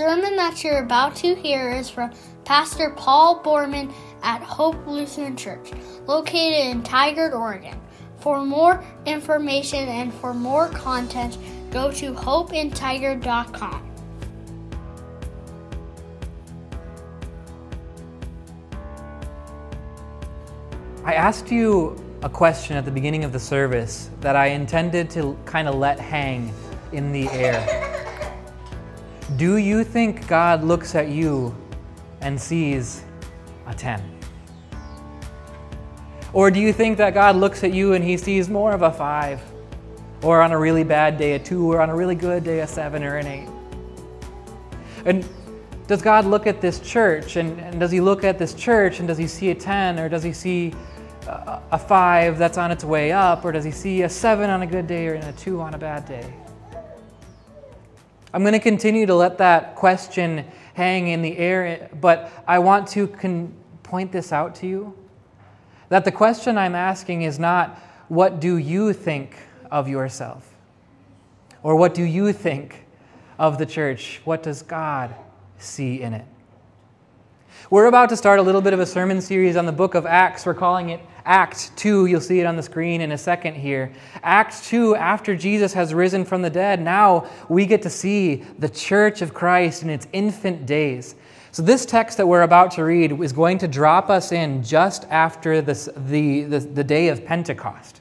sermon that you're about to hear is from Pastor Paul Borman at Hope Lutheran Church, located in Tigard, Oregon. For more information and for more content, go to hopeintigard.com. I asked you a question at the beginning of the service that I intended to kind of let hang in the air. Do you think God looks at you and sees a 10? Or do you think that God looks at you and he sees more of a 5? Or on a really bad day, a 2, or on a really good day, a 7 or an 8? And does God look at this church and, and does he look at this church and does he see a 10 or does he see a, a 5 that's on its way up or does he see a 7 on a good day or a 2 on a bad day? I'm going to continue to let that question hang in the air, but I want to con- point this out to you that the question I'm asking is not, what do you think of yourself? Or what do you think of the church? What does God see in it? We're about to start a little bit of a sermon series on the book of Acts. We're calling it Act 2. You'll see it on the screen in a second here. Act 2, after Jesus has risen from the dead, now we get to see the church of Christ in its infant days. So, this text that we're about to read is going to drop us in just after this, the, the, the day of Pentecost.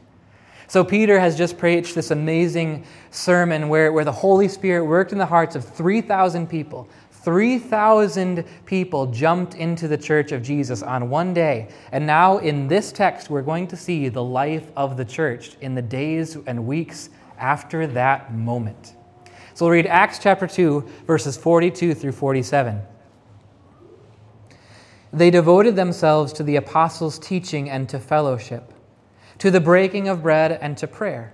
So, Peter has just preached this amazing sermon where, where the Holy Spirit worked in the hearts of 3,000 people. 3,000 people jumped into the church of Jesus on one day. And now, in this text, we're going to see the life of the church in the days and weeks after that moment. So, we'll read Acts chapter 2, verses 42 through 47. They devoted themselves to the apostles' teaching and to fellowship, to the breaking of bread and to prayer.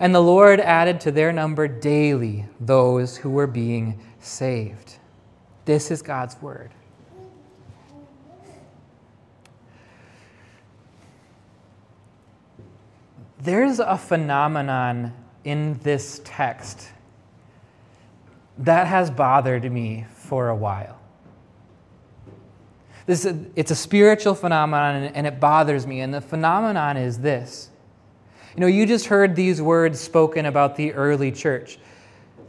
And the Lord added to their number daily those who were being saved. This is God's word. There's a phenomenon in this text that has bothered me for a while. This, it's a spiritual phenomenon and it bothers me. And the phenomenon is this. You know, you just heard these words spoken about the early church.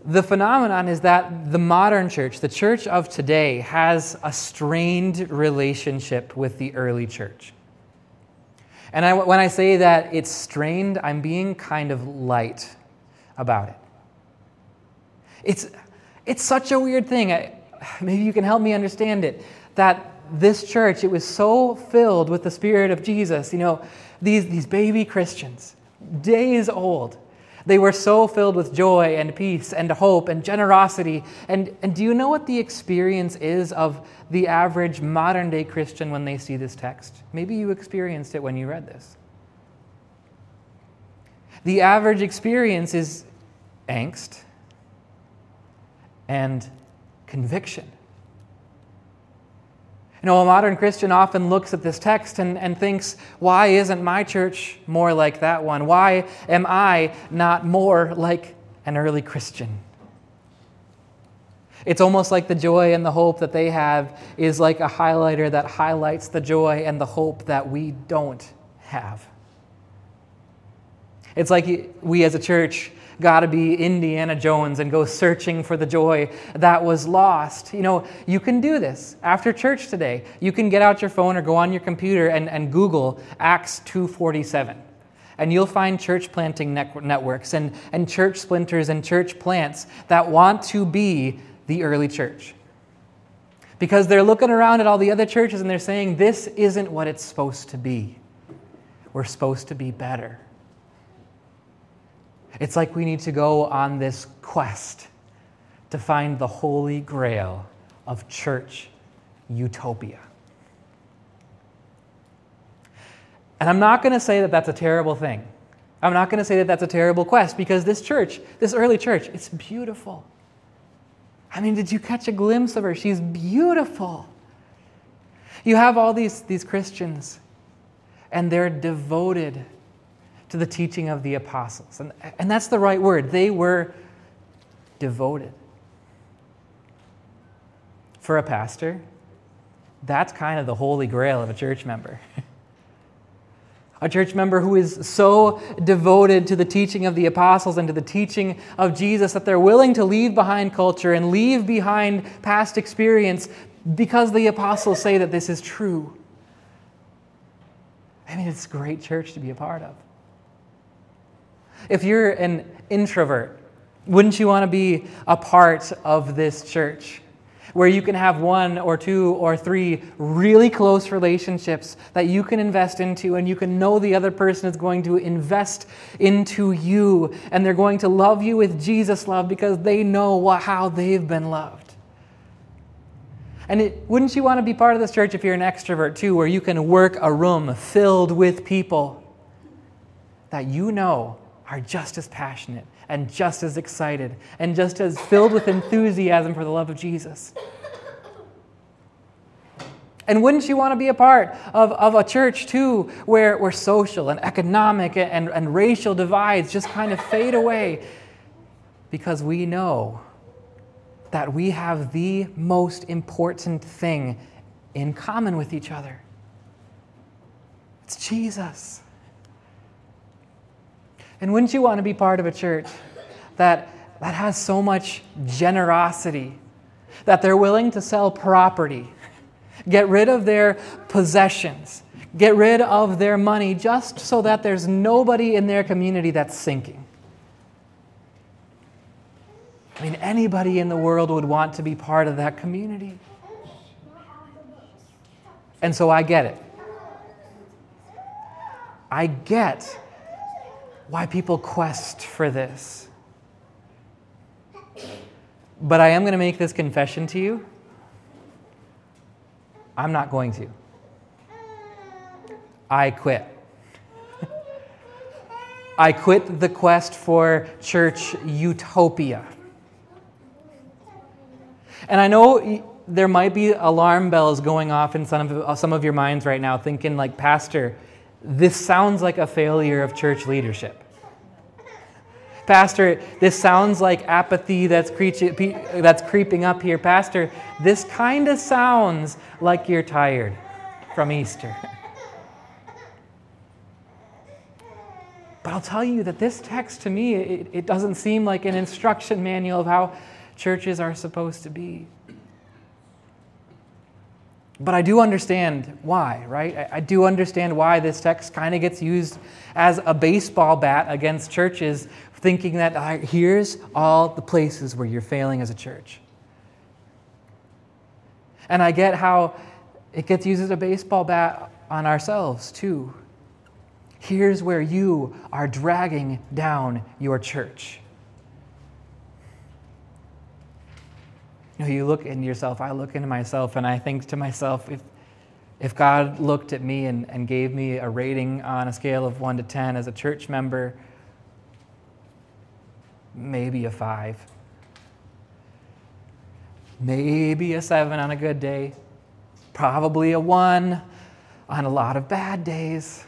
The phenomenon is that the modern church, the church of today, has a strained relationship with the early church. And I, when I say that it's strained, I'm being kind of light about it. It's, it's such a weird thing. I, maybe you can help me understand it. That this church, it was so filled with the Spirit of Jesus. You know, these, these baby Christians, days old, they were so filled with joy and peace and hope and generosity. And, and do you know what the experience is of the average modern day Christian when they see this text? Maybe you experienced it when you read this. The average experience is angst and conviction. You know, a modern Christian often looks at this text and, and thinks, why isn't my church more like that one? Why am I not more like an early Christian? It's almost like the joy and the hope that they have is like a highlighter that highlights the joy and the hope that we don't have. It's like we as a church got to be Indiana Jones and go searching for the joy that was lost. You know, you can do this after church today. You can get out your phone or go on your computer and, and Google Acts 247 and you'll find church planting networks and, and church splinters and church plants that want to be the early church. Because they're looking around at all the other churches and they're saying, this isn't what it's supposed to be. We're supposed to be better. It's like we need to go on this quest to find the holy grail of church utopia. And I'm not going to say that that's a terrible thing. I'm not going to say that that's a terrible quest because this church, this early church, it's beautiful. I mean, did you catch a glimpse of her? She's beautiful. You have all these, these Christians, and they're devoted to the teaching of the apostles. And, and that's the right word. They were devoted. For a pastor, that's kind of the holy grail of a church member. a church member who is so devoted to the teaching of the apostles and to the teaching of Jesus that they're willing to leave behind culture and leave behind past experience because the apostles say that this is true. I mean, it's a great church to be a part of. If you're an introvert, wouldn't you want to be a part of this church? where you can have one or two or three really close relationships that you can invest into, and you can know the other person is going to invest into you, and they're going to love you with Jesus' love because they know what, how they've been loved. And it, wouldn't you want to be part of this church if you're an extrovert too, where you can work a room filled with people that you know are just as passionate and just as excited and just as filled with enthusiasm for the love of Jesus. And wouldn't you want to be a part of, of a church too where, where social and economic and, and racial divides just kind of fade away? Because we know that we have the most important thing in common with each other it's Jesus. And wouldn't you want to be part of a church that, that has so much generosity that they're willing to sell property, get rid of their possessions, get rid of their money just so that there's nobody in their community that's sinking? I mean, anybody in the world would want to be part of that community. And so I get it. I get why people quest for this. But I am going to make this confession to you. I'm not going to. I quit. I quit the quest for church utopia. And I know there might be alarm bells going off in some of, some of your minds right now, thinking, like, Pastor, this sounds like a failure of church leadership. Pastor, this sounds like apathy that's, that's creeping up here. Pastor, this kind of sounds like you're tired from Easter. But I'll tell you that this text to me, it, it doesn't seem like an instruction manual of how churches are supposed to be. But I do understand why, right? I do understand why this text kind of gets used as a baseball bat against churches, thinking that here's all the places where you're failing as a church. And I get how it gets used as a baseball bat on ourselves, too. Here's where you are dragging down your church. You know, you look into yourself, I look into myself, and I think to myself, if, if God looked at me and, and gave me a rating on a scale of 1 to 10 as a church member, maybe a 5. Maybe a 7 on a good day. Probably a 1 on a lot of bad days.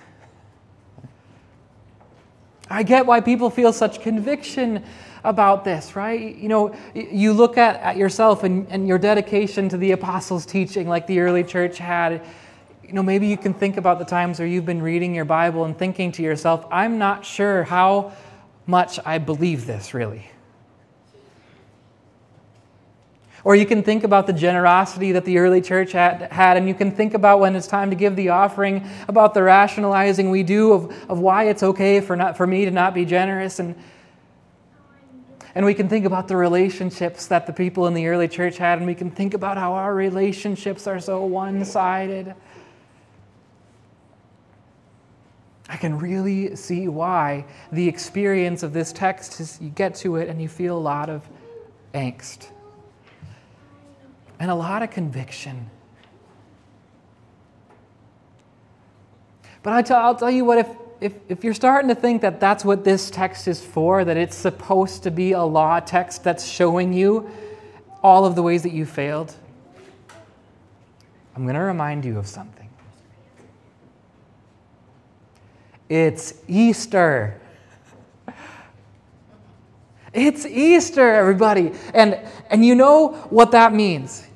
I get why people feel such conviction about this, right? You know, you look at, at yourself and, and your dedication to the apostles' teaching, like the early church had. You know, maybe you can think about the times where you've been reading your Bible and thinking to yourself, I'm not sure how much I believe this really. Or you can think about the generosity that the early church had, had, and you can think about when it's time to give the offering, about the rationalizing we do of, of why it's okay for, not, for me to not be generous. And and we can think about the relationships that the people in the early church had, and we can think about how our relationships are so one sided. I can really see why the experience of this text is you get to it and you feel a lot of angst. And a lot of conviction. But I tell, I'll tell you what, if, if, if you're starting to think that that's what this text is for, that it's supposed to be a law text that's showing you all of the ways that you failed, I'm going to remind you of something. It's Easter. It's Easter, everybody. And, and you know what that means.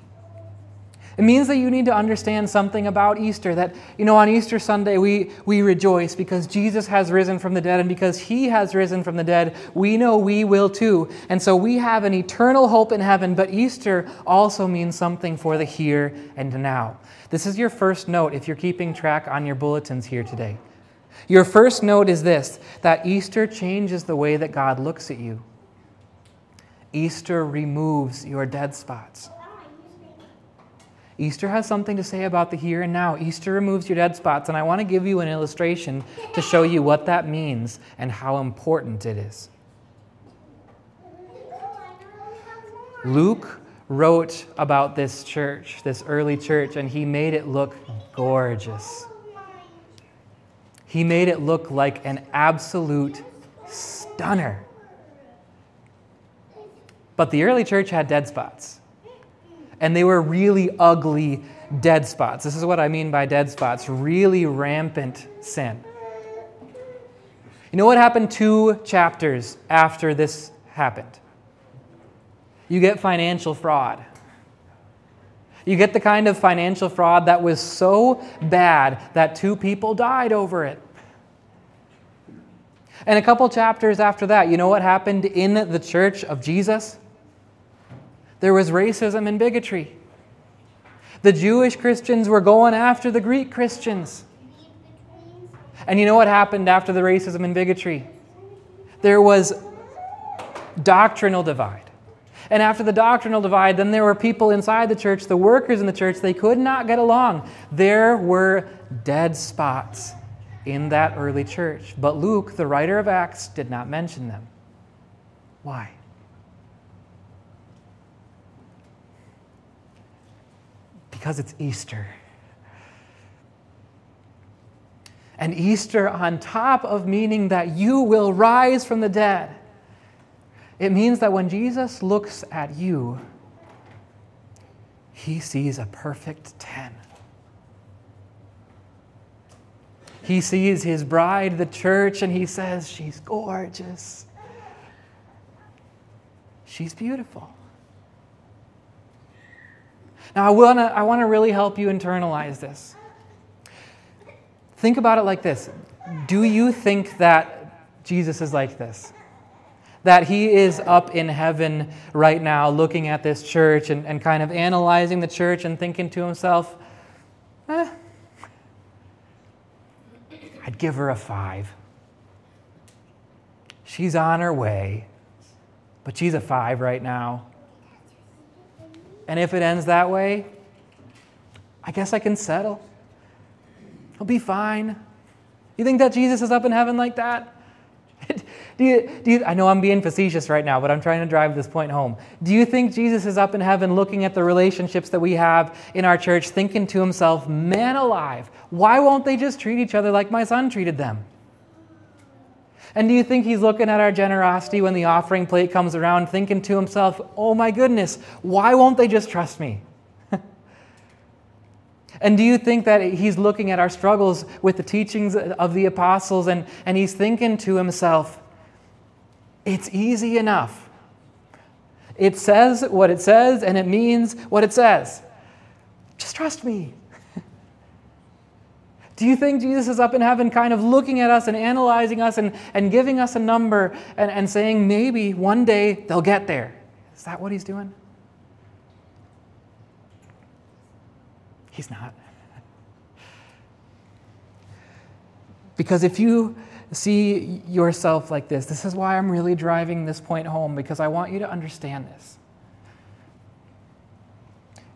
It means that you need to understand something about Easter. That, you know, on Easter Sunday, we, we rejoice because Jesus has risen from the dead, and because he has risen from the dead, we know we will too. And so we have an eternal hope in heaven, but Easter also means something for the here and now. This is your first note if you're keeping track on your bulletins here today. Your first note is this that Easter changes the way that God looks at you. Easter removes your dead spots. Easter has something to say about the here and now. Easter removes your dead spots, and I want to give you an illustration to show you what that means and how important it is. Luke wrote about this church, this early church, and he made it look gorgeous. He made it look like an absolute stunner. But the early church had dead spots and they were really ugly dead spots. This is what I mean by dead spots really rampant sin. You know what happened two chapters after this happened? You get financial fraud. You get the kind of financial fraud that was so bad that two people died over it. And a couple chapters after that, you know what happened in the church of Jesus? There was racism and bigotry. The Jewish Christians were going after the Greek Christians. And you know what happened after the racism and bigotry? There was doctrinal divide. And after the doctrinal divide, then there were people inside the church, the workers in the church, they could not get along. There were dead spots in that early church. But Luke, the writer of Acts, did not mention them. Why? Because it's Easter. And Easter, on top of meaning that you will rise from the dead, it means that when Jesus looks at you, he sees a perfect 10. He sees his bride, the church, and he says, She's gorgeous. She's beautiful. Now, I want to I wanna really help you internalize this. Think about it like this Do you think that Jesus is like this? That he is up in heaven right now looking at this church and, and kind of analyzing the church and thinking to himself, eh, I'd give her a five. She's on her way, but she's a five right now. And if it ends that way, I guess I can settle. I'll be fine. You think that Jesus is up in heaven like that? do you, do you, I know I'm being facetious right now, but I'm trying to drive this point home. Do you think Jesus is up in heaven looking at the relationships that we have in our church, thinking to himself, man alive, why won't they just treat each other like my son treated them? And do you think he's looking at our generosity when the offering plate comes around, thinking to himself, oh my goodness, why won't they just trust me? and do you think that he's looking at our struggles with the teachings of the apostles and, and he's thinking to himself, it's easy enough? It says what it says and it means what it says. Just trust me. Do you think Jesus is up in heaven kind of looking at us and analyzing us and, and giving us a number and, and saying maybe one day they'll get there? Is that what he's doing? He's not. Because if you see yourself like this, this is why I'm really driving this point home, because I want you to understand this.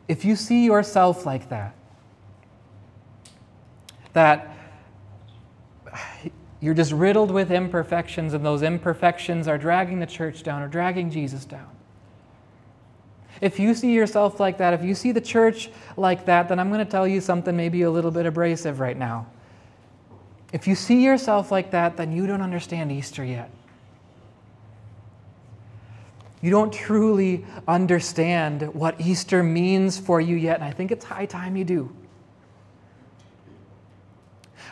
If you see yourself like that, that you're just riddled with imperfections, and those imperfections are dragging the church down or dragging Jesus down. If you see yourself like that, if you see the church like that, then I'm going to tell you something maybe a little bit abrasive right now. If you see yourself like that, then you don't understand Easter yet. You don't truly understand what Easter means for you yet, and I think it's high time you do.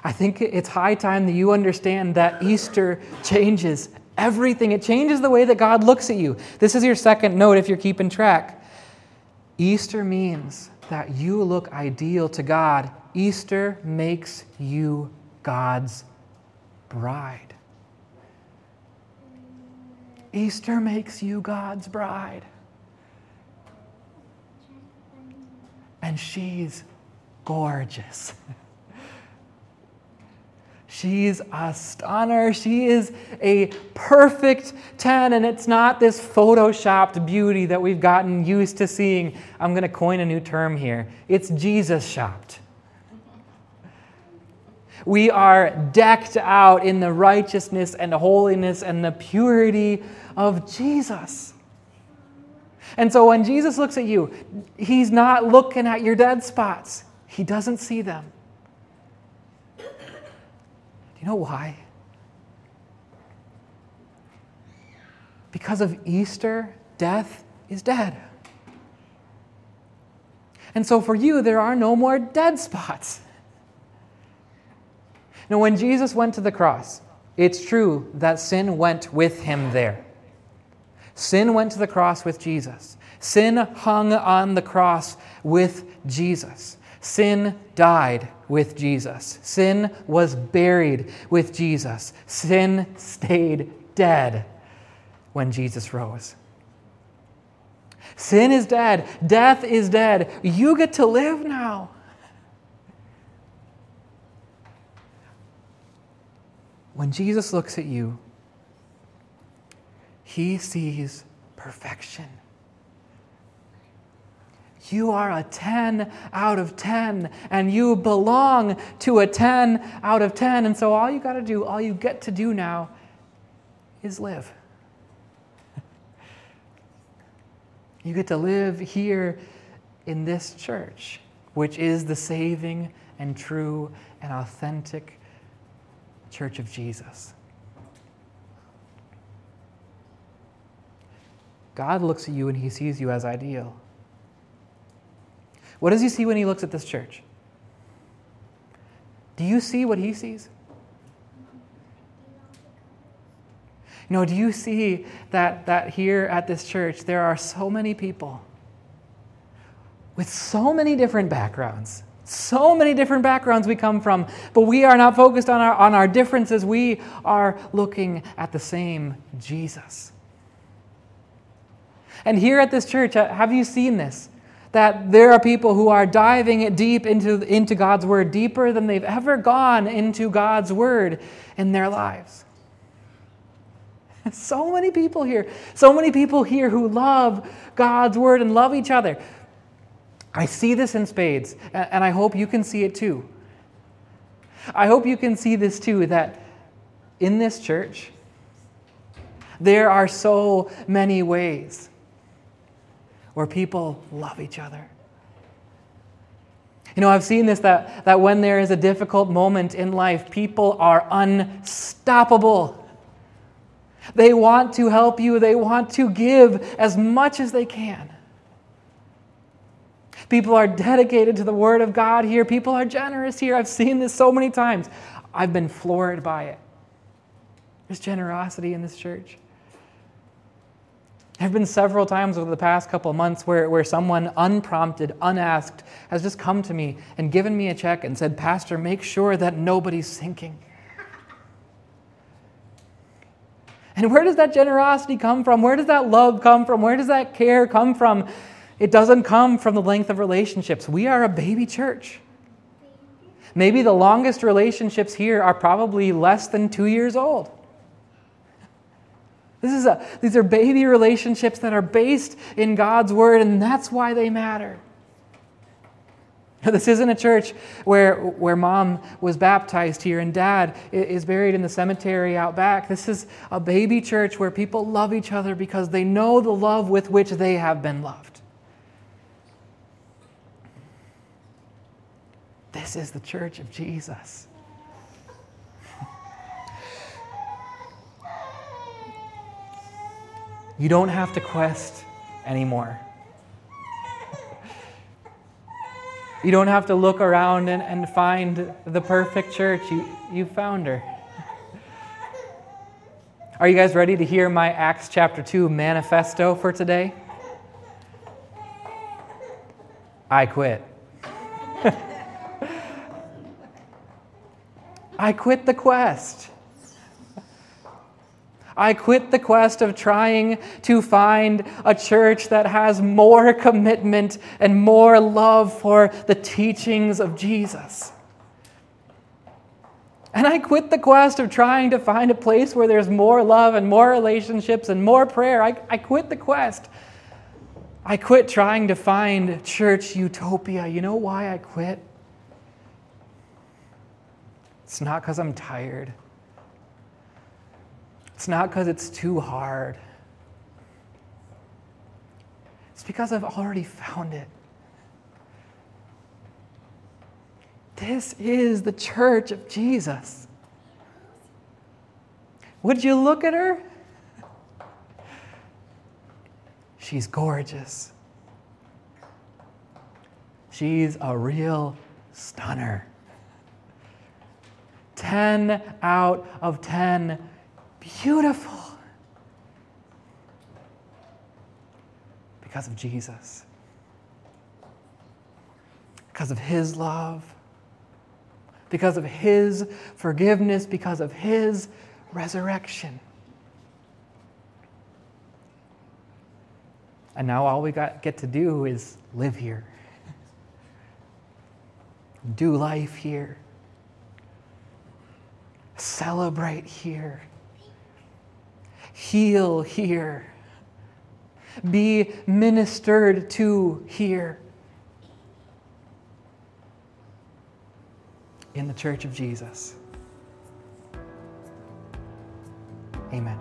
I think it's high time that you understand that Easter changes everything. It changes the way that God looks at you. This is your second note if you're keeping track. Easter means that you look ideal to God. Easter makes you God's bride. Easter makes you God's bride. And she's gorgeous. She's a stunner. She is a perfect 10, and it's not this photoshopped beauty that we've gotten used to seeing. I'm going to coin a new term here it's Jesus shopped. We are decked out in the righteousness and holiness and the purity of Jesus. And so when Jesus looks at you, he's not looking at your dead spots, he doesn't see them. Know why? Because of Easter, death is dead. And so for you, there are no more dead spots. Now, when Jesus went to the cross, it's true that sin went with him there. Sin went to the cross with Jesus. Sin hung on the cross with Jesus. Sin died with Jesus. Sin was buried with Jesus. Sin stayed dead when Jesus rose. Sin is dead. Death is dead. You get to live now. When Jesus looks at you, he sees perfection. You are a 10 out of 10, and you belong to a 10 out of 10. And so, all you got to do, all you get to do now is live. You get to live here in this church, which is the saving and true and authentic church of Jesus. God looks at you and he sees you as ideal. What does he see when he looks at this church? Do you see what he sees? You know, do you see that, that here at this church there are so many people with so many different backgrounds? So many different backgrounds we come from, but we are not focused on our, on our differences. We are looking at the same Jesus. And here at this church, uh, have you seen this? That there are people who are diving deep into, into God's Word, deeper than they've ever gone into God's Word in their lives. So many people here, so many people here who love God's Word and love each other. I see this in spades, and I hope you can see it too. I hope you can see this too that in this church, there are so many ways where people love each other. You know, I've seen this that, that when there is a difficult moment in life, people are unstoppable. They want to help you, they want to give as much as they can. People are dedicated to the Word of God here. People are generous here. I've seen this so many times. I've been floored by it. There's generosity in this church. There have been several times over the past couple of months where, where someone unprompted, unasked, has just come to me and given me a check and said, Pastor, make sure that nobody's sinking. And where does that generosity come from? Where does that love come from? Where does that care come from? It doesn't come from the length of relationships. We are a baby church. Maybe the longest relationships here are probably less than two years old. This is a, these are baby relationships that are based in God's word, and that's why they matter. This isn't a church where, where mom was baptized here and dad is buried in the cemetery out back. This is a baby church where people love each other because they know the love with which they have been loved. This is the church of Jesus. You don't have to quest anymore. You don't have to look around and, and find the perfect church. You, you found her. Are you guys ready to hear my Acts chapter 2 manifesto for today? I quit. I quit the quest. I quit the quest of trying to find a church that has more commitment and more love for the teachings of Jesus. And I quit the quest of trying to find a place where there's more love and more relationships and more prayer. I, I quit the quest. I quit trying to find church utopia. You know why I quit? It's not because I'm tired. It's not because it's too hard. It's because I've already found it. This is the church of Jesus. Would you look at her? She's gorgeous. She's a real stunner. 10 out of 10 beautiful. Because of Jesus, because of His love, because of His forgiveness, because of His resurrection. And now all we got, get to do is live here, do life here, celebrate here heal here, be ministered to here. In the church of Jesus. Amen.